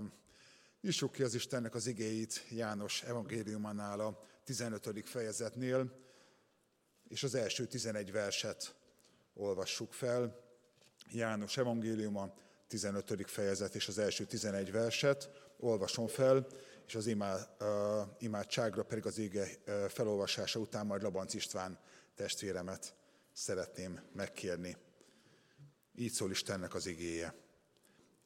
Uram! Nyissuk ki az Istennek az igéit János evangéliumánál a 15. fejezetnél, és az első 11 verset olvassuk fel. János evangéliuma, 15. fejezet és az első 11 verset olvasom fel, és az imád, uh, imádságra pedig az ége uh, felolvasása után majd Labanc István testvéremet szeretném megkérni. Így szól Istennek az igéje.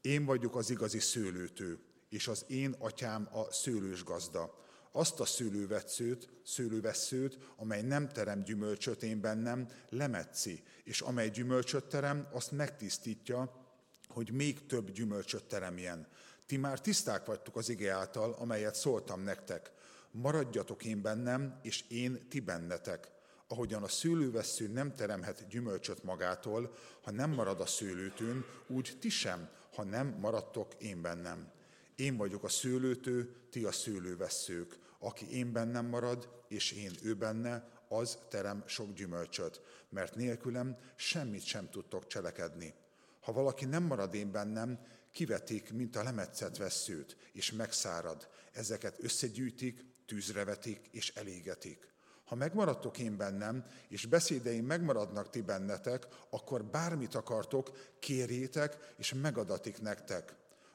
Én vagyok az igazi szőlőtő, és az én atyám a szőlős gazda. Azt a szőlővetszőt, szőlővesszőt, amely nem terem gyümölcsöt én bennem, lemetszi, és amely gyümölcsöt terem, azt megtisztítja, hogy még több gyümölcsöt teremjen. Ti már tiszták vagytok az ige által, amelyet szóltam nektek. Maradjatok én bennem, és én ti bennetek. Ahogyan a szőlővessző nem teremhet gyümölcsöt magától, ha nem marad a szőlőtőn, úgy ti sem, ha nem maradtok én bennem. Én vagyok a szőlőtő, ti a szőlővesszők. Aki én bennem marad, és én ő benne, az terem sok gyümölcsöt, mert nélkülem semmit sem tudtok cselekedni. Ha valaki nem marad én bennem, kivetik, mint a lemetszett veszőt, és megszárad. Ezeket összegyűjtik, tűzre vetik, és elégetik. Ha megmaradtok én bennem, és beszédeim megmaradnak ti bennetek, akkor bármit akartok, kérjétek, és megadatik nektek.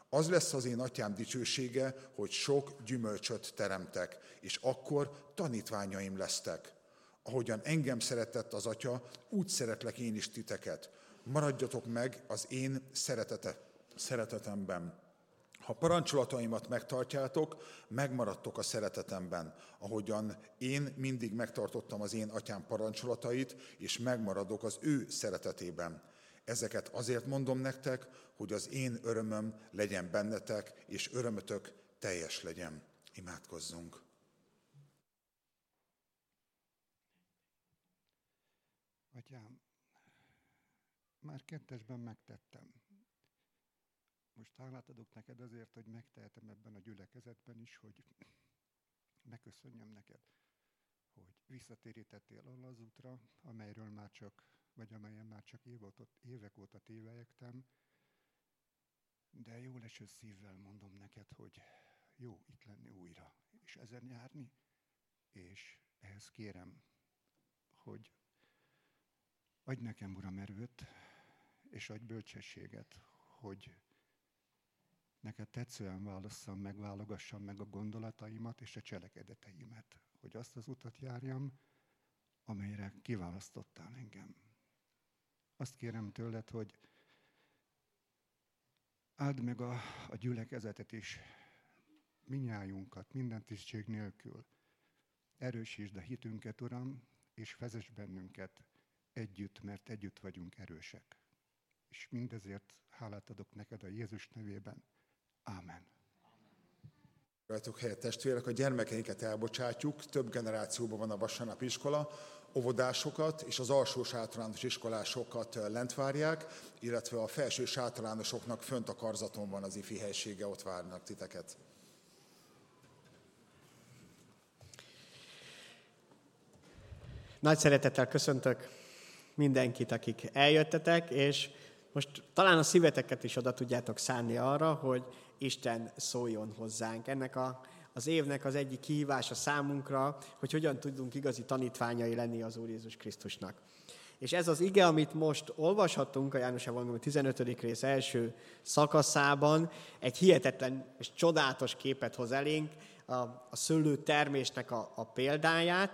Az lesz az én atyám dicsősége, hogy sok gyümölcsöt teremtek, és akkor tanítványaim lesztek. Ahogyan engem szeretett az atya, úgy szeretlek én is titeket maradjatok meg az én szeretete, szeretetemben. Ha parancsolataimat megtartjátok, megmaradtok a szeretetemben, ahogyan én mindig megtartottam az én atyám parancsolatait, és megmaradok az ő szeretetében. Ezeket azért mondom nektek, hogy az én örömöm legyen bennetek, és örömötök teljes legyen. Imádkozzunk! Atyám, már kettesben megtettem. Most hálát adok neked azért, hogy megtehetem ebben a gyülekezetben is, hogy megköszönjem neked, hogy visszatérítettél arra az útra, amelyről már csak, vagy amelyen már csak évek óta tévejektem, de jó leső szívvel mondom neked, hogy jó itt lenni újra, és ezen járni, és ehhez kérem, hogy adj nekem, Uram, erőt, és adj bölcsességet, hogy neked tetszően válasszam meg, válogassam meg a gondolataimat és a cselekedeteimet, hogy azt az utat járjam, amelyre kiválasztottál engem. Azt kérem tőled, hogy áld meg a, a gyülekezetet is, minnyájunkat, minden tisztség nélkül. Erősítsd a hitünket, Uram, és vezess bennünket együtt, mert együtt vagyunk erősek és mindezért hálát adok neked a Jézus nevében. Ámen. Rajtuk helyet testvérek, a gyermekeinket elbocsátjuk, több generációban van a vasárnapi iskola, óvodásokat és az alsó általános iskolásokat lent várják, illetve a felső általánosoknak fönt a karzaton van az ifi helysége, ott várnak titeket. Nagy szeretettel köszöntök mindenkit, akik eljöttetek, és most talán a szíveteket is oda tudjátok szánni arra, hogy Isten szóljon hozzánk. Ennek a, az évnek az egyik kihívása számunkra, hogy hogyan tudunk igazi tanítványai lenni az Úr Jézus Krisztusnak. És ez az ige, amit most olvashattunk a János Evangélium 15. rész első szakaszában, egy hihetetlen és csodálatos képet hoz elénk, a, a szőlő termésnek a, a példáját,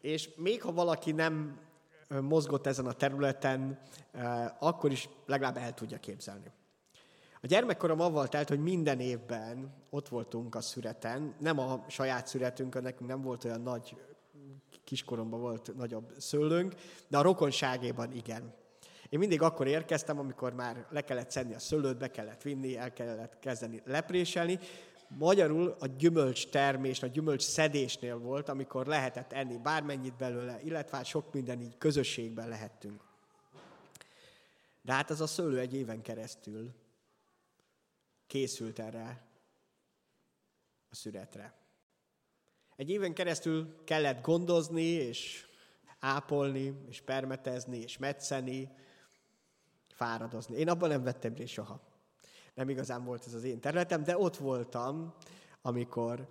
és még ha valaki nem mozgott ezen a területen, akkor is legalább el tudja képzelni. A gyermekkorom avval telt, hogy minden évben ott voltunk a szüreten, nem a saját szüretünkön, nekünk nem volt olyan nagy, kiskoromban volt nagyobb szőlőnk, de a rokonságében igen. Én mindig akkor érkeztem, amikor már le kellett szedni a szőlőt, be kellett vinni, el kellett kezdeni lepréselni, Magyarul a gyümölcs termés, a gyümölcs szedésnél volt, amikor lehetett enni bármennyit belőle, illetve hát sok minden így közösségben lehettünk. De hát ez a szőlő egy éven keresztül készült erre a szüretre. Egy éven keresztül kellett gondozni, és ápolni, és permetezni, és metszeni, fáradozni. Én abban nem vettem részt soha. nem igazán volt ez az én területem, de ott voltam, amikor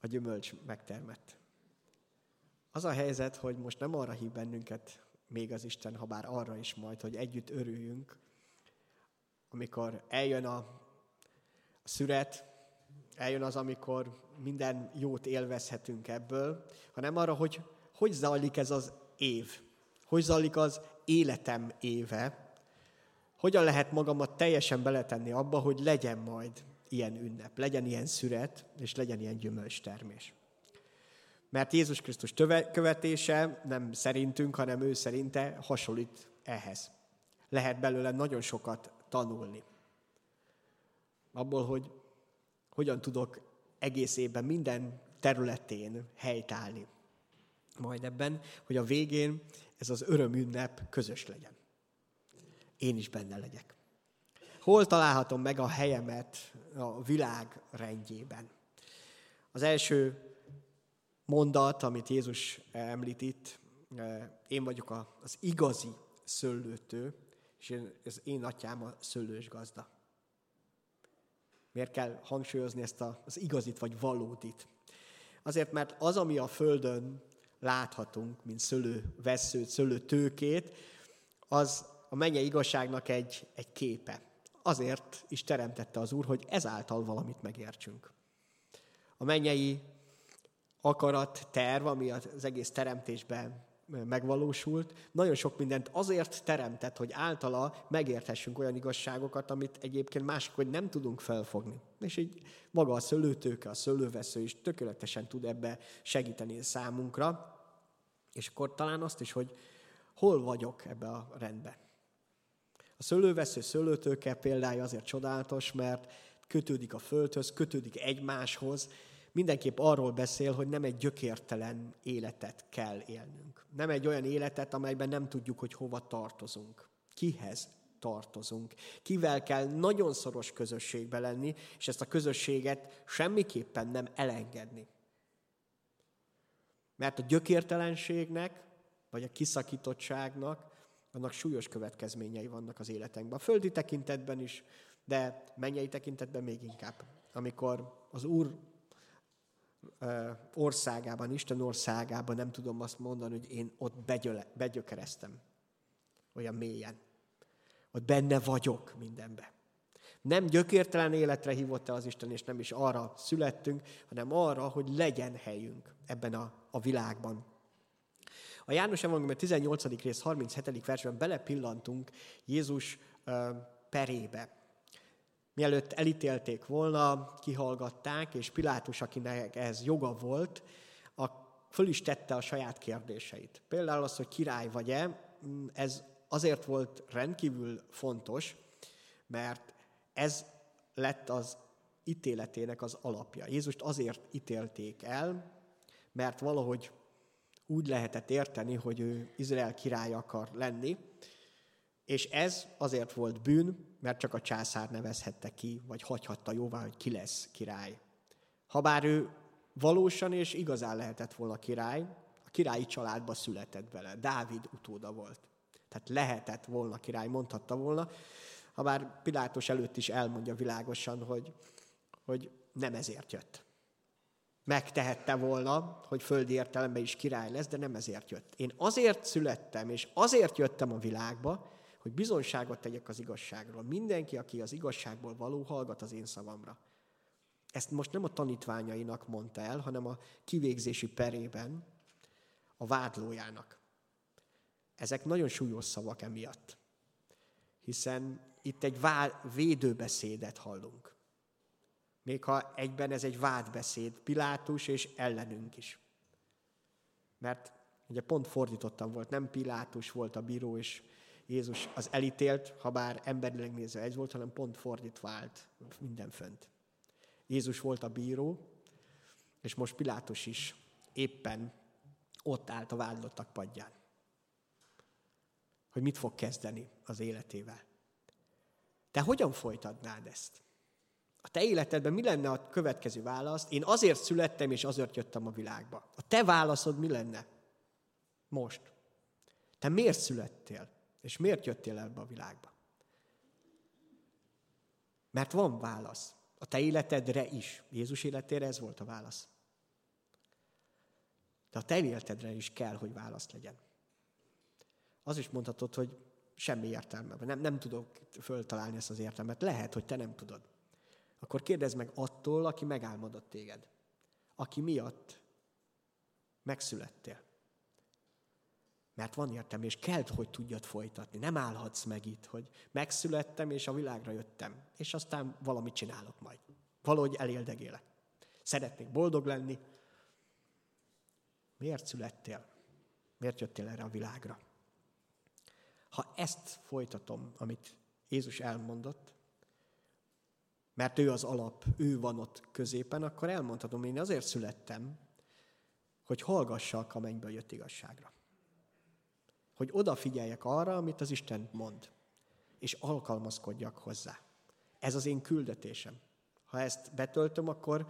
a gyümölcs megtermett. Az a helyzet, hogy most nem arra hív bennünket még az Isten, ha bár arra is majd, hogy együtt örüljünk, amikor eljön a, a szüret, eljön az, amikor minden jót élvezhetünk ebből, hanem arra, hogy hogy zajlik ez az év, hogy zajlik az életem éve, hogyan lehet magamat teljesen beletenni abba, hogy legyen majd ilyen ünnep, legyen ilyen szüret, és legyen ilyen gyümölcstermés. Mert Jézus Krisztus követése nem szerintünk, hanem ő szerinte hasonlít ehhez. Lehet belőle nagyon sokat tanulni. Abból, hogy hogyan tudok egész évben minden területén helytállni. Majd ebben, hogy a végén ez az örömünnep közös legyen. Én is benne legyek. Hol találhatom meg a helyemet a világ rendjében? Az első mondat, amit Jézus említ itt, eh, én vagyok az igazi szőlőtő, és ez én atyám a szőlős gazda. Miért kell hangsúlyozni ezt az igazit vagy valódit? Azért, mert az, ami a Földön láthatunk, mint szőlő veszőt, szőlő tőkét, az a mennyei igazságnak egy, egy képe. Azért is teremtette az Úr, hogy ezáltal valamit megértsünk. A mennyei akarat, terv, ami az egész teremtésben megvalósult, nagyon sok mindent azért teremtett, hogy általa megérthessünk olyan igazságokat, amit egyébként mások, hogy nem tudunk felfogni. És így maga a szőlőtőke, a szőlővesző is tökéletesen tud ebbe segíteni számunkra. És akkor talán azt is, hogy hol vagyok ebbe a rendbe. A szőlővesző szőlőtőke példája azért csodálatos, mert kötődik a földhöz, kötődik egymáshoz, mindenképp arról beszél, hogy nem egy gyökértelen életet kell élnünk. Nem egy olyan életet, amelyben nem tudjuk, hogy hova tartozunk. Kihez tartozunk. Kivel kell nagyon szoros közösségbe lenni, és ezt a közösséget semmiképpen nem elengedni. Mert a gyökértelenségnek, vagy a kiszakítottságnak, annak súlyos következményei vannak az életünkben. A földi tekintetben is, de mennyei tekintetben még inkább. Amikor az Úr országában, Isten országában nem tudom azt mondani, hogy én ott begyöle, begyökereztem. Olyan mélyen. Ott benne vagyok mindenbe. Nem gyökértelen életre hívott az Isten, és nem is arra születtünk, hanem arra, hogy legyen helyünk ebben a, a világban. A János Evangélium 18. rész 37. versben belepillantunk Jézus uh, perébe. Mielőtt elítélték volna, kihallgatták, és Pilátus, akinek ez joga volt, a, föl is tette a saját kérdéseit. Például az, hogy király vagy-e, ez azért volt rendkívül fontos, mert ez lett az ítéletének az alapja. Jézust azért ítélték el, mert valahogy úgy lehetett érteni, hogy ő Izrael király akar lenni, és ez azért volt bűn, mert csak a császár nevezhette ki, vagy hagyhatta jóvá, hogy ki lesz király. Habár ő valósan és igazán lehetett volna király, a királyi családba született bele. Dávid utóda volt. Tehát lehetett volna király, mondhatta volna. Habár Pilátus előtt is elmondja világosan, hogy, hogy nem ezért jött. Megtehette volna, hogy földi értelemben is király lesz, de nem ezért jött. Én azért születtem, és azért jöttem a világba, hogy bizonyságot tegyek az igazságról. Mindenki, aki az igazságból való, hallgat az én szavamra. Ezt most nem a tanítványainak mondta el, hanem a kivégzési perében a vádlójának. Ezek nagyon súlyos szavak emiatt, hiszen itt egy védőbeszédet hallunk. Még ha egyben ez egy vádbeszéd, Pilátus és ellenünk is. Mert ugye pont fordítottam volt, nem Pilátus volt a bíró, és Jézus az elítélt, ha bár emberileg nézve egy volt, hanem pont fordítva állt minden fönt. Jézus volt a bíró, és most Pilátus is éppen ott állt a vádlottak padján. Hogy mit fog kezdeni az életével. Te hogyan folytatnád ezt? A te életedben mi lenne a következő válasz? Én azért születtem, és azért jöttem a világba. A te válaszod mi lenne? Most. Te miért születtél? És miért jöttél ebbe a világba? Mert van válasz. A te életedre is. Jézus életére ez volt a válasz. De a te életedre is kell, hogy válasz legyen. Az is mondhatod, hogy semmi értelme, nem, nem tudok föltalálni ezt az értelmet. Lehet, hogy te nem tudod. Akkor kérdezd meg attól, aki megálmodott téged. Aki miatt megszülettél. Mert van értelme, és kell, hogy tudjad folytatni. Nem állhatsz meg itt, hogy megszülettem, és a világra jöttem, és aztán valamit csinálok majd. Valahogy eléldegélek. Szeretnék boldog lenni. Miért születtél? Miért jöttél erre a világra? Ha ezt folytatom, amit Jézus elmondott, mert ő az alap, ő van ott középen, akkor elmondhatom, én azért születtem, hogy hallgassak a mennyből jött igazságra. Hogy odafigyeljek arra, amit az Isten mond, és alkalmazkodjak hozzá. Ez az én küldetésem. Ha ezt betöltöm, akkor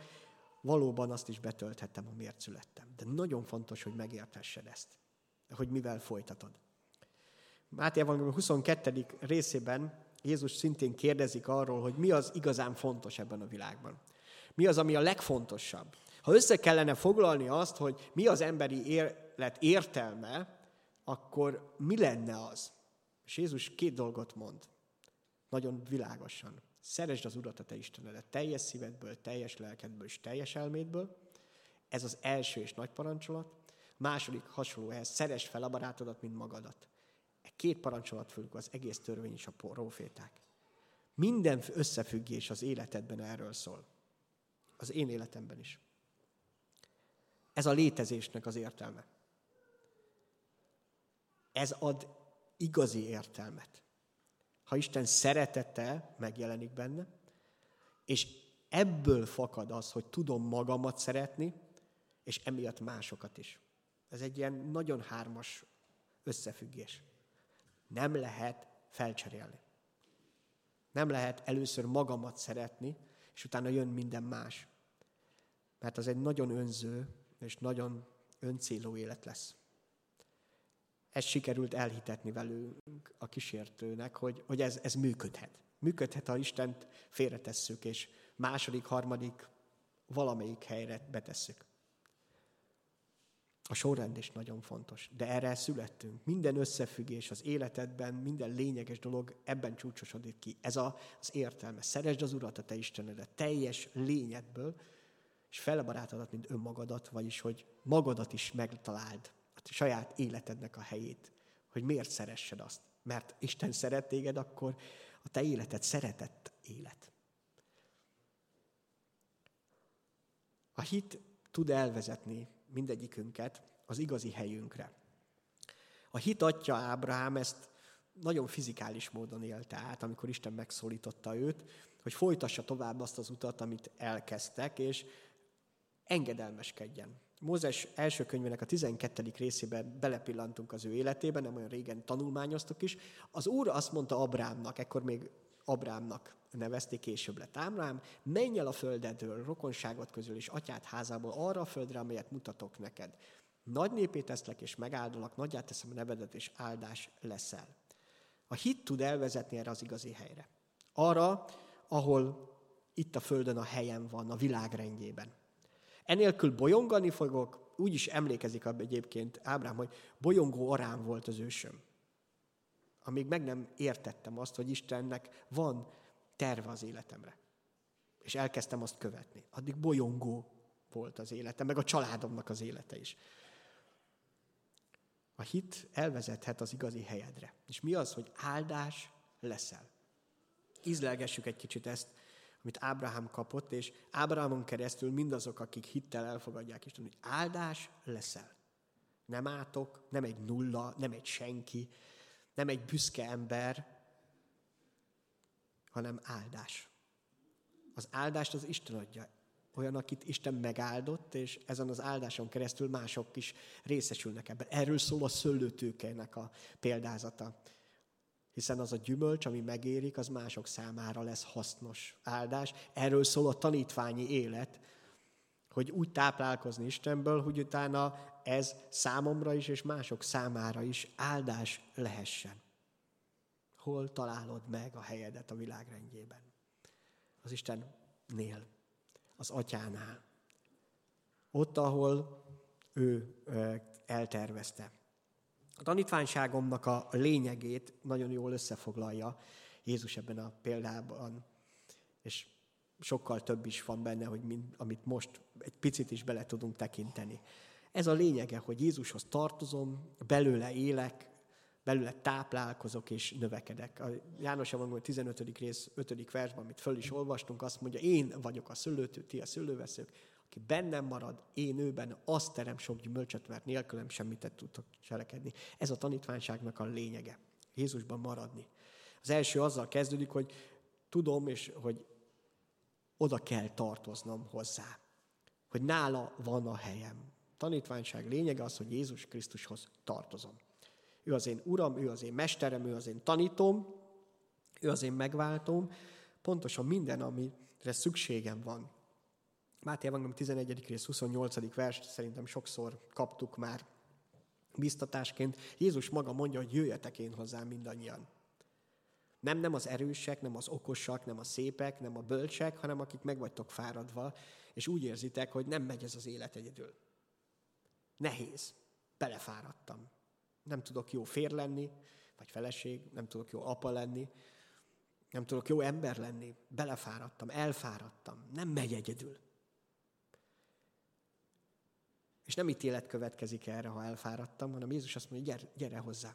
valóban azt is betölthetem, amiért születtem. De nagyon fontos, hogy megértessed ezt, hogy mivel folytatod. Máté Evangélium 22. részében Jézus szintén kérdezik arról, hogy mi az igazán fontos ebben a világban. Mi az, ami a legfontosabb. Ha össze kellene foglalni azt, hogy mi az emberi élet értelme, akkor mi lenne az? És Jézus két dolgot mond. Nagyon világosan. Szeresd az Urat a te Istenedet teljes szívedből, teljes lelkedből és teljes elmédből. Ez az első és nagy parancsolat. Második hasonló ehhez, szeresd fel a barátodat, mint magadat. E két parancsolat függ az egész törvény és a proféták. Minden összefüggés az életedben erről szól. Az én életemben is. Ez a létezésnek az értelme. Ez ad igazi értelmet. Ha Isten szeretete megjelenik benne, és ebből fakad az, hogy tudom magamat szeretni, és emiatt másokat is. Ez egy ilyen nagyon hármas összefüggés. Nem lehet felcserélni. Nem lehet először magamat szeretni, és utána jön minden más. Mert az egy nagyon önző és nagyon öncélú élet lesz. Ez sikerült elhitetni velünk a kísértőnek, hogy, hogy ez, ez működhet. Működhet, ha Istent félretesszük, és második, harmadik, valamelyik helyre betesszük. A sorrend is nagyon fontos, de erre születtünk. Minden összefüggés az életedben, minden lényeges dolog ebben csúcsosodik ki. Ez a, az értelme. Szeresd az Urat, a te Istenedet teljes lényedből, és fele barátodat, mint önmagadat, vagyis hogy magadat is megtaláld, saját életednek a helyét, hogy miért szeressed azt. Mert Isten szeret téged, akkor a te életed szeretett élet. A hit tud elvezetni mindegyikünket az igazi helyünkre. A hit atya Ábrahám ezt nagyon fizikális módon élte át, amikor Isten megszólította őt, hogy folytassa tovább azt az utat, amit elkezdtek, és engedelmeskedjen. Mózes első könyvének a 12. részében belepillantunk az ő életébe, nem olyan régen tanulmányoztuk is. Az Úr azt mondta Abrámnak, ekkor még Abrámnak nevezték, később lett Ábrám, menj el a földedről, rokonságot közül és atyád házából arra a földre, amelyet mutatok neked. Nagy népét teszlek és megáldolak, nagyját teszem a nevedet, és áldás leszel. A hit tud elvezetni erre az igazi helyre. Arra, ahol itt a földön a helyen van, a világrendjében. Enélkül bolyongani fogok, úgy is emlékezik egyébként Ábrám, hogy bolyongó arám volt az ősöm. Amíg meg nem értettem azt, hogy Istennek van terve az életemre. És elkezdtem azt követni. Addig bolyongó volt az életem, meg a családomnak az élete is. A hit elvezethet az igazi helyedre. És mi az, hogy áldás leszel? Ízlelgessük egy kicsit ezt amit Ábrahám kapott, és Ábrahámon keresztül mindazok, akik hittel elfogadják Isten, hogy áldás leszel. Nem átok, nem egy nulla, nem egy senki, nem egy büszke ember, hanem áldás. Az áldást az Isten adja. Olyan, akit Isten megáldott, és ezen az áldáson keresztül mások is részesülnek ebben. Erről szól a szőlőtőkének a példázata hiszen az a gyümölcs, ami megérik, az mások számára lesz hasznos áldás. Erről szól a tanítványi élet, hogy úgy táplálkozni Istenből, hogy utána ez számomra is és mások számára is áldás lehessen. Hol találod meg a helyedet a világrendjében? az Istennél, az atyánál. Ott, ahol ő eltervezte. A tanítványságomnak a lényegét nagyon jól összefoglalja Jézus ebben a példában, és sokkal több is van benne, hogy mind, amit most egy picit is bele tudunk tekinteni. Ez a lényege, hogy Jézushoz tartozom, belőle élek, belőle táplálkozok és növekedek. A János Evangélium 15. rész 5. versben, amit föl is olvastunk, azt mondja, én vagyok a szőlőtő, ti a szőlőveszők, aki bennem marad, én őben, azt terem sok gyümölcsöt, mert nélkülem semmit tudtok cselekedni. Ez a tanítványságnak a lényege. Jézusban maradni. Az első azzal kezdődik, hogy tudom, és hogy oda kell tartoznom hozzá. Hogy nála van a helyem. Tanítványság lényege az, hogy Jézus Krisztushoz tartozom. Ő az én uram, ő az én mesterem, ő az én tanítom, ő az én megváltom. Pontosan minden, amire szükségem van. Máté Evangélium 11. rész 28. vers, szerintem sokszor kaptuk már biztatásként. Jézus maga mondja, hogy jöjjetek én hozzám mindannyian. Nem, nem az erősek, nem az okosak, nem a szépek, nem a bölcsek, hanem akik meg vagytok fáradva, és úgy érzitek, hogy nem megy ez az élet egyedül. Nehéz. Belefáradtam. Nem tudok jó fér lenni, vagy feleség, nem tudok jó apa lenni, nem tudok jó ember lenni. Belefáradtam, elfáradtam. Nem megy egyedül. És nem ítélet következik erre, ha elfáradtam, hanem Jézus azt mondja, gyere, gyere hozzám.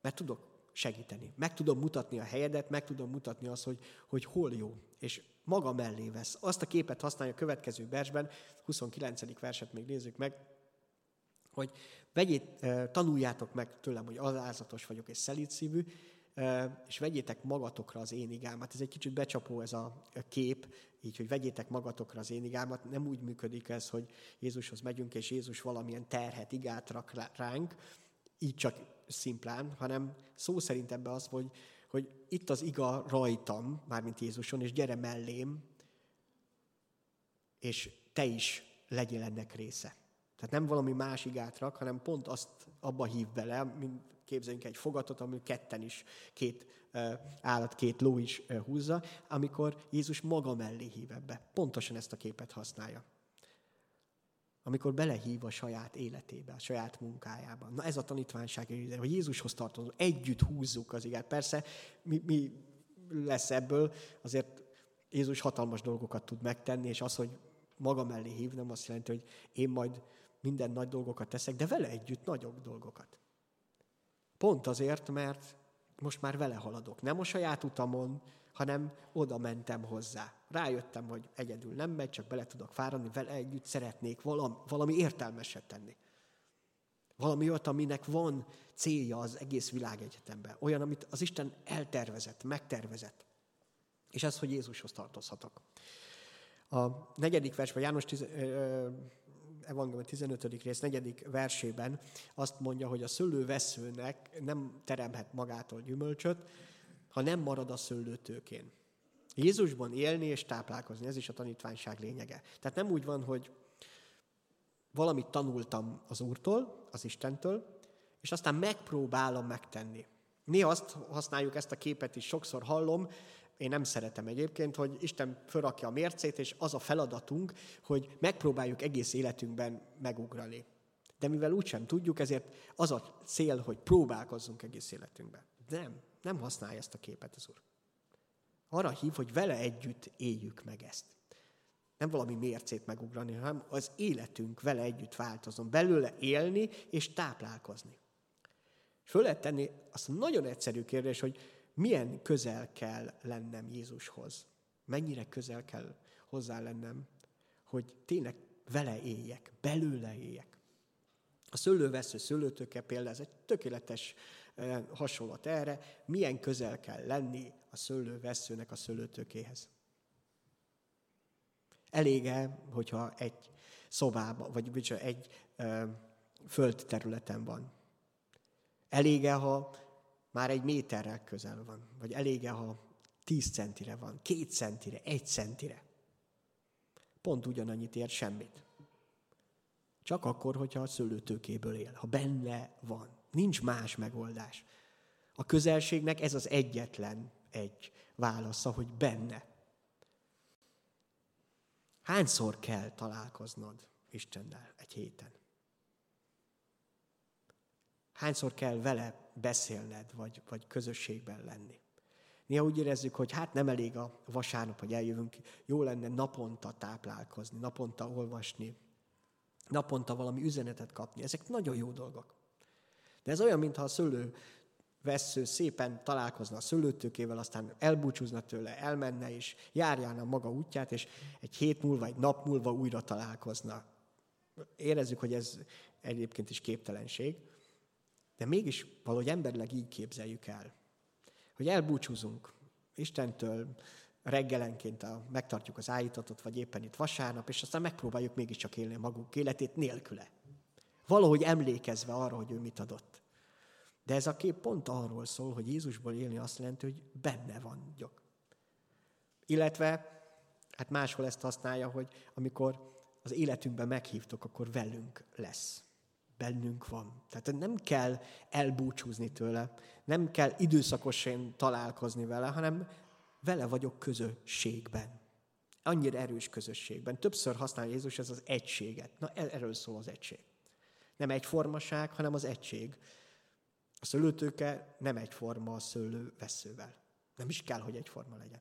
Mert tudok segíteni. Meg tudom mutatni a helyedet, meg tudom mutatni azt, hogy, hogy hol jó. És maga mellé vesz. Azt a képet használja a következő versben, 29. verset még nézzük meg, hogy vegyét, tanuljátok meg tőlem, hogy alázatos vagyok és szelídszívű, és vegyétek magatokra az én igámat. Ez egy kicsit becsapó ez a kép, így, hogy vegyétek magatokra az én igámat. Nem úgy működik ez, hogy Jézushoz megyünk, és Jézus valamilyen terhet, igát rak ránk, így csak szimplán, hanem szó szerint ebbe az, hogy, hogy itt az iga rajtam, mármint Jézuson, és gyere mellém, és te is legyél ennek része. Tehát nem valami más igát rak, hanem pont azt abba hív bele, mint képzeljünk egy fogatot, ami ketten is, két állat, két ló is húzza, amikor Jézus maga mellé hív ebbe. Pontosan ezt a képet használja amikor belehív a saját életébe, a saját munkájába. Na ez a tanítványság, hogy Jézushoz tartozunk, együtt húzzuk az igát. Persze mi, mi lesz ebből, azért Jézus hatalmas dolgokat tud megtenni, és az, hogy maga mellé hív, nem azt jelenti, hogy én majd minden nagy dolgokat teszek, de vele együtt nagyobb dolgokat. Pont azért, mert most már vele haladok. Nem a saját utamon, hanem oda mentem hozzá. Rájöttem, hogy egyedül nem megy, csak bele tudok fáradni, vele együtt szeretnék valami, valami értelmeset tenni. Valami olyat, aminek van célja az egész világegyetemben. Olyan, amit az Isten eltervezett, megtervezett. És ez, hogy Jézushoz tartozhatok. A negyedik versben, János tiz, ö, Evangélium 15. rész negyedik versében azt mondja, hogy a szőlőveszőnek nem teremhet magától gyümölcsöt, ha nem marad a szőlőtőkén. Jézusban élni és táplálkozni, ez is a tanítványság lényege. Tehát nem úgy van, hogy valamit tanultam az Úrtól, az Istentől, és aztán megpróbálom megtenni. Néha azt használjuk, ezt a képet is sokszor hallom, én nem szeretem egyébként, hogy Isten fölrakja a mércét, és az a feladatunk, hogy megpróbáljuk egész életünkben megugrani. De mivel úgysem tudjuk, ezért az a cél, hogy próbálkozzunk egész életünkben. Nem, nem használja ezt a képet az Úr. Arra hív, hogy vele együtt éljük meg ezt. Nem valami mércét megugrani, hanem az életünk vele együtt változom. Belőle élni és táplálkozni. És föl lehet tenni azt a nagyon egyszerű kérdés, hogy milyen közel kell lennem Jézushoz. Mennyire közel kell hozzá lennem, hogy tényleg vele éljek, belőle éljek. A szőlővesző szőlőtőke például ez egy tökéletes hasonlat erre, milyen közel kell lenni a szőlőveszőnek a szőlőtőkéhez. Elége, hogyha egy szobában, vagy egy földterületen van. Elége, ha már egy méterrel közel van, vagy elége, ha tíz centire van, két centire, egy centire. Pont ugyanannyit ér semmit. Csak akkor, hogyha a szőlőtőkéből él, ha benne van. Nincs más megoldás. A közelségnek ez az egyetlen egy válasza, hogy benne. Hányszor kell találkoznod Istennel egy héten? Hányszor kell vele beszélned, vagy, vagy közösségben lenni? Néha úgy érezzük, hogy hát nem elég a vasárnap, hogy eljövünk, jó lenne naponta táplálkozni, naponta olvasni, naponta valami üzenetet kapni. Ezek nagyon jó dolgok. De ez olyan, mintha a szőlő vesző szépen találkozna a szőlőtőkével, aztán elbúcsúzna tőle, elmenne és járjána maga útját, és egy hét múlva, egy nap múlva újra találkozna. Érezzük, hogy ez egyébként is képtelenség, de mégis valahogy emberleg így képzeljük el, hogy elbúcsúzunk Istentől, reggelenként a, megtartjuk az állítatot, vagy éppen itt vasárnap, és aztán megpróbáljuk mégiscsak élni magunk életét nélküle. Valahogy emlékezve arra, hogy ő mit adott. De ez a kép pont arról szól, hogy Jézusból élni azt jelenti, hogy benne vagyok. Illetve, hát máshol ezt használja, hogy amikor az életünkben meghívtok, akkor velünk lesz. Bennünk van. Tehát nem kell elbúcsúzni tőle, nem kell időszakosan találkozni vele, hanem vele vagyok közösségben. Annyira erős közösségben. Többször használja Jézus ez az egységet. Na, e- erről szól az egység. Nem egyformaság, hanem az egység. A szőlőtőke nem egyforma a szőlőveszővel. Nem is kell, hogy egyforma legyen.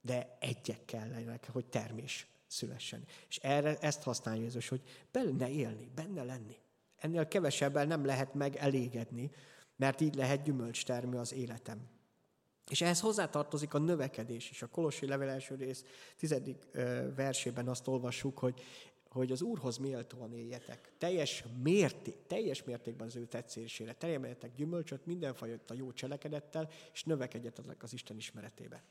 De egyek kellenek, hogy termés szülessen. És erre ezt használja Jézus, hogy benne élni, benne lenni. Ennél kevesebben nem lehet megelégedni, mert így lehet gyümölcstermő az életem. És ehhez hozzátartozik a növekedés is. A Kolossi level első rész tizedik versében azt olvassuk, hogy, hogy az Úrhoz méltóan éljetek. Teljes, mérték, teljes mértékben az ő tetszésére. Terjemeljetek gyümölcsöt mindenfajta jó cselekedettel, és növekedjetek az Isten ismeretébe.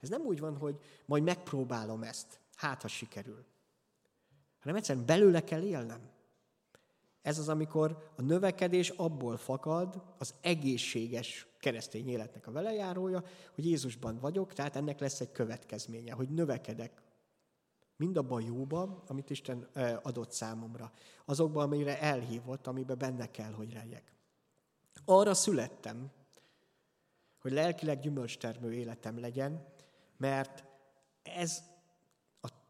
Ez nem úgy van, hogy majd megpróbálom ezt, hát ha sikerül. Hanem egyszerűen belőle kell élnem. Ez az, amikor a növekedés abból fakad, az egészséges keresztény életnek a velejárója, hogy Jézusban vagyok, tehát ennek lesz egy következménye, hogy növekedek mind abban a jóban, amit Isten adott számomra. Azokban, amire elhívott, amiben benne kell, hogy legyek. Arra születtem, hogy lelkileg gyümölcstermő életem legyen, mert ez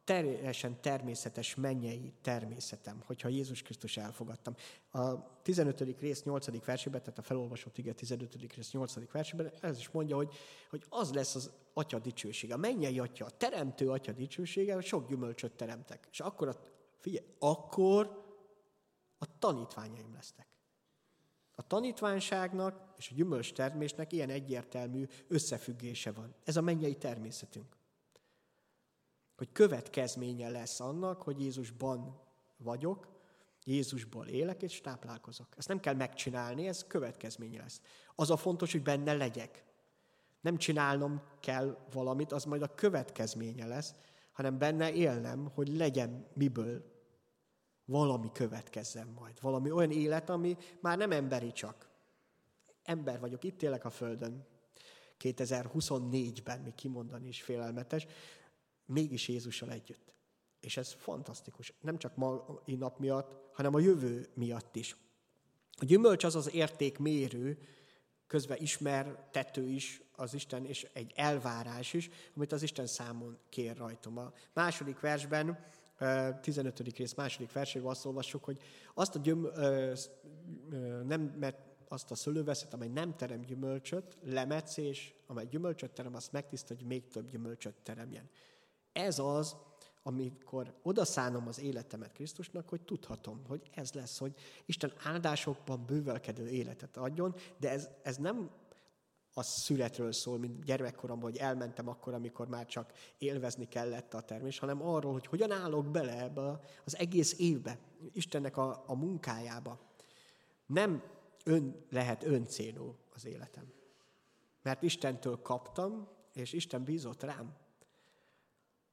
teljesen természetes mennyei természetem, hogyha Jézus Krisztus elfogadtam. A 15. rész 8. versében, tehát a felolvasott ige 15. rész 8. versében, ez is mondja, hogy, hogy az lesz az atya dicsősége, a mennyei atya, a teremtő atya dicsősége, sok gyümölcsöt teremtek. És akkor, a, figyelj, akkor a tanítványaim lesznek. A tanítványságnak és a gyümölcstermésnek ilyen egyértelmű összefüggése van. Ez a mennyei természetünk hogy következménye lesz annak, hogy Jézusban vagyok, Jézusból élek és táplálkozok. Ezt nem kell megcsinálni, ez következménye lesz. Az a fontos, hogy benne legyek. Nem csinálnom kell valamit, az majd a következménye lesz, hanem benne élnem, hogy legyen miből valami következzen majd. Valami olyan élet, ami már nem emberi csak. Ember vagyok, itt élek a Földön. 2024-ben, még kimondani is félelmetes, mégis Jézussal együtt. És ez fantasztikus. Nem csak mai nap miatt, hanem a jövő miatt is. A gyümölcs az az értékmérő, közben ismer, tető is az Isten, és egy elvárás is, amit az Isten számon kér rajtam. A második versben, 15. rész második versében azt olvassuk, hogy azt a gyüm, nem, mert azt a szőlőveszet, amely nem terem gyümölcsöt, lemetsz, és amely gyümölcsöt terem, azt megtiszta, hogy még több gyümölcsöt teremjen. Ez az, amikor odaszánom az életemet Krisztusnak, hogy tudhatom, hogy ez lesz, hogy Isten áldásokban bővelkedő életet adjon, de ez, ez nem a születről szól, mint gyermekkoromban, hogy elmentem akkor, amikor már csak élvezni kellett a termés, hanem arról, hogy hogyan állok bele ebbe az egész évbe, Istennek a, a munkájába. Nem ön lehet öncélú az életem. Mert Istentől kaptam, és Isten bízott rám.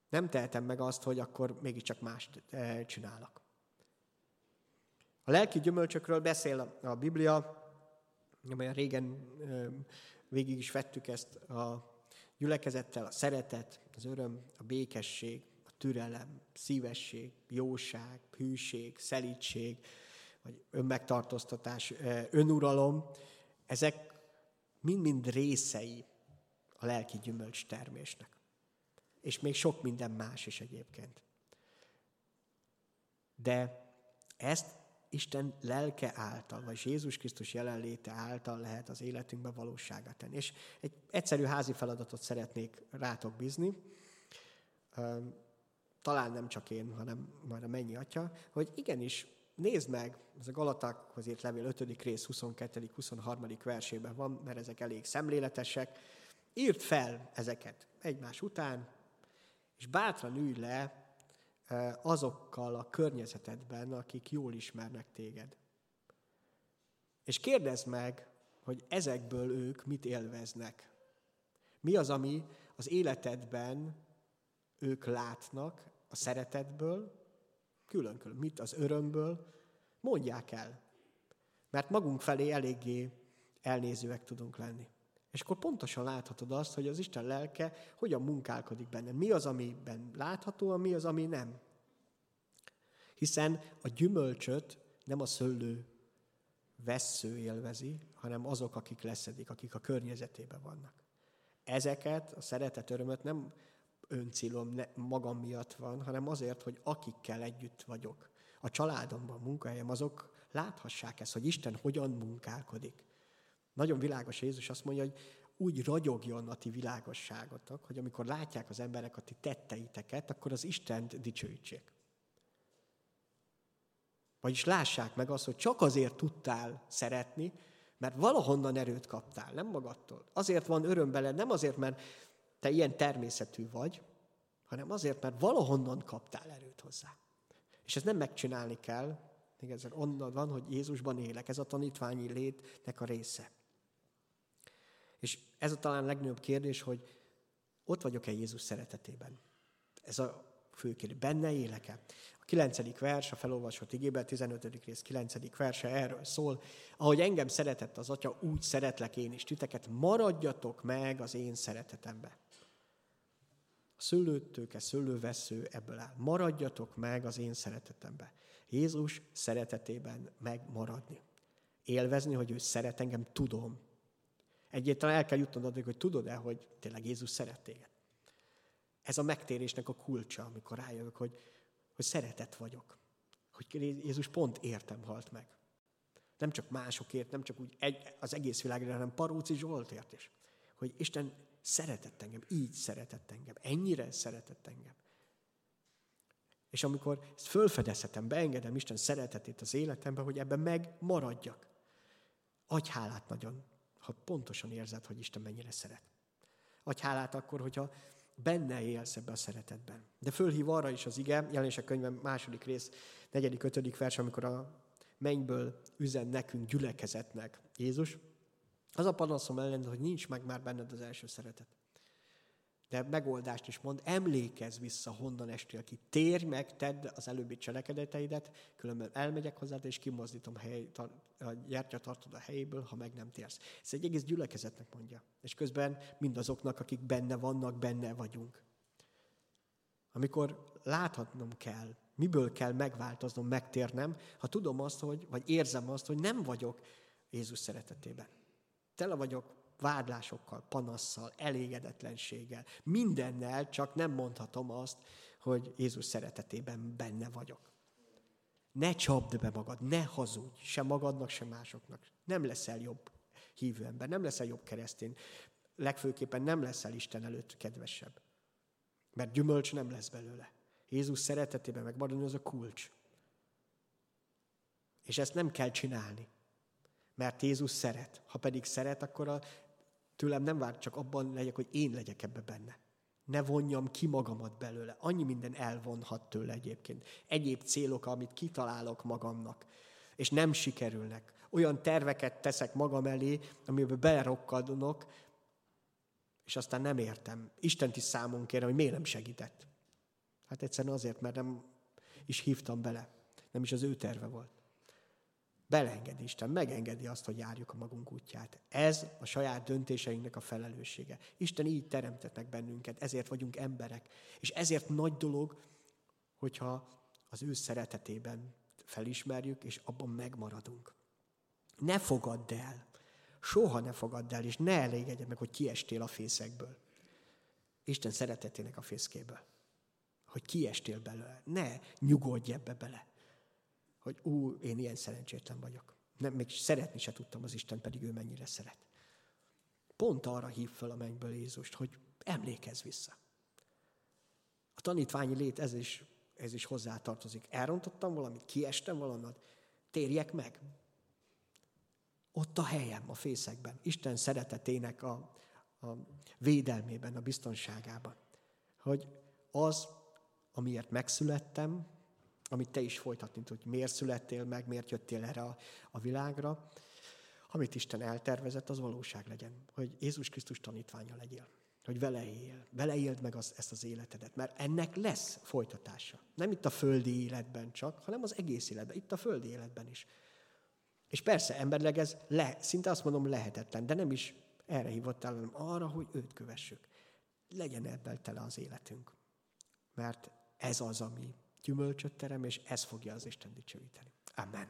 Nem tehetem meg azt, hogy akkor mégiscsak mást eh, csinálok. A lelki gyümölcsökről beszél a Biblia, amilyen régen eh, végig is vettük ezt a gyülekezettel, a szeretet, az öröm, a békesség, a türelem, szívesség, jóság, hűség, szelítség, vagy önmegtartóztatás, eh, önuralom, ezek mind-mind részei a lelki gyümölcs termésnek. És még sok minden más is egyébként. De ezt Isten lelke által, vagy Jézus Krisztus jelenléte által lehet az életünkbe valóságát tenni. És egy egyszerű házi feladatot szeretnék rátok bízni, talán nem csak én, hanem majd a mennyi atya, hogy igenis nézd meg, ez a Galatákhoz írt levél 5. rész 22. 23. versében van, mert ezek elég szemléletesek. Írd fel ezeket egymás után, és bátran ülj le azokkal a környezetedben, akik jól ismernek téged. És kérdezd meg, hogy ezekből ők mit élveznek. Mi az, ami az életedben ők látnak a szeretetből, külön-külön, mit az örömből, mondják el. Mert magunk felé eléggé elnézőek tudunk lenni. És akkor pontosan láthatod azt, hogy az Isten lelke hogyan munkálkodik benne. Mi az, amiben látható, mi az, ami nem. Hiszen a gyümölcsöt nem a szőlő vessző élvezi, hanem azok, akik leszedik, akik a környezetében vannak. Ezeket, a szeretet örömöt nem öncélom magam miatt van, hanem azért, hogy akikkel együtt vagyok. A családomban, a munkahelyem, azok láthassák ezt, hogy Isten hogyan munkálkodik. Nagyon világos Jézus azt mondja, hogy úgy ragyogjon a ti világosságotok, hogy amikor látják az emberek a ti tetteiteket, akkor az Istent dicsőítsék. Vagyis lássák meg azt, hogy csak azért tudtál szeretni, mert valahonnan erőt kaptál, nem magadtól. Azért van öröm beled, nem azért, mert te ilyen természetű vagy, hanem azért, mert valahonnan kaptál erőt hozzá. És ezt nem megcsinálni kell, még ezzel onnan van, hogy Jézusban élek, ez a tanítványi létnek a része. És ez a talán legnagyobb kérdés, hogy ott vagyok-e Jézus szeretetében? Ez a fő kérdés. Benne élek-e? A kilencedik vers, a felolvasott igében, 15. rész kilencedik verse erről szól. Ahogy engem szeretett az Atya, úgy szeretlek én is titeket, maradjatok meg az én szeretetembe. A szőlőtőke, szőlővesző ebből áll. Maradjatok meg az én szeretetembe. Jézus szeretetében megmaradni. Élvezni, hogy ő szeret engem, tudom. Egyáltalán el kell jutnod addig, hogy tudod-e, hogy tényleg Jézus szeret téged. Ez a megtérésnek a kulcsa, amikor rájövök, hogy, hogy szeretet vagyok. Hogy Jézus pont értem halt meg. Nem csak másokért, nem csak úgy egy, az egész világra, hanem Paróci Zsoltért is. Hogy Isten szeretett engem, így szeretett engem, ennyire szeretett engem. És amikor ezt fölfedezhetem, beengedem Isten szeretetét az életembe, hogy ebben megmaradjak. Adj hálát nagyon, ha pontosan érzed, hogy Isten mennyire szeret. Adj hálát akkor, hogyha benne élsz ebbe a szeretetben. De fölhív arra is az ige, jelenések könyvem második rész, negyedik, ötödik vers, amikor a mennyből üzen nekünk gyülekezetnek Jézus, az a panaszom ellen, hogy nincs meg már benned az első szeretet. De megoldást is mond, emlékezz vissza, honnan estél ki. Térj meg, tedd az előbbi cselekedeteidet, különben elmegyek hozzád, és kimozdítom hely, a gyertyatartod a helyéből, ha meg nem térsz. Ez egy egész gyülekezetnek mondja. És közben mindazoknak, akik benne vannak, benne vagyunk. Amikor láthatnom kell, miből kell megváltoznom, megtérnem, ha tudom azt, hogy, vagy érzem azt, hogy nem vagyok Jézus szeretetében. Tele vagyok vádlásokkal, panasszal, elégedetlenséggel, mindennel, csak nem mondhatom azt, hogy Jézus szeretetében benne vagyok. Ne csapd be magad, ne hazudj, se magadnak, se másoknak. Nem leszel jobb hívő ember, nem leszel jobb keresztény. Legfőképpen nem leszel Isten előtt kedvesebb. Mert gyümölcs nem lesz belőle. Jézus szeretetében megmaradni az a kulcs. És ezt nem kell csinálni mert Jézus szeret. Ha pedig szeret, akkor a, tőlem nem vár csak abban legyek, hogy én legyek ebbe benne. Ne vonjam ki magamat belőle. Annyi minden elvonhat tőle egyébként. Egyéb célok, amit kitalálok magamnak, és nem sikerülnek. Olyan terveket teszek magam elé, amiben belerokkadnok, és aztán nem értem. Isten is számon kérem, hogy miért nem segített. Hát egyszerűen azért, mert nem is hívtam bele. Nem is az ő terve volt. Beleengedi Isten, megengedi azt, hogy járjuk a magunk útját. Ez a saját döntéseinknek a felelőssége. Isten így teremtett meg bennünket, ezért vagyunk emberek. És ezért nagy dolog, hogyha az ő szeretetében felismerjük, és abban megmaradunk. Ne fogadd el, Soha ne fogadd el, és ne elégedj meg, hogy kiestél a fészekből. Isten szeretetének a fészkéből. Hogy kiestél belőle. Ne nyugodj ebbe bele. Hogy ú, én ilyen szerencsétlen vagyok. Nem, még szeretni se tudtam az Isten, pedig ő mennyire szeret. Pont arra hív fel a mennyből Jézust, hogy emlékezz vissza. A tanítványi lét ez is, ez is hozzátartozik. Elrontottam valamit, kiestem valamit, térjek meg. Ott a helyem, a fészekben, Isten szeretetének a, a védelmében, a biztonságában. Hogy az, amiért megszülettem, amit te is folytatni tudod, hogy miért születtél meg, miért jöttél erre a, a világra, amit Isten eltervezett, az valóság legyen. Hogy Jézus Krisztus tanítványa legyél. Hogy vele él. Vele éld meg az, ezt az életedet. Mert ennek lesz folytatása. Nem itt a földi életben csak, hanem az egész életben. Itt a földi életben is. És persze, emberleg ez le, szinte azt mondom lehetetlen, de nem is erre hívott el, hanem arra, hogy őt kövessük. Legyen ebben tele az életünk. Mert ez az, ami gyümölcsöt terem, és ez fogja az Isten dicsőíteni. Amen.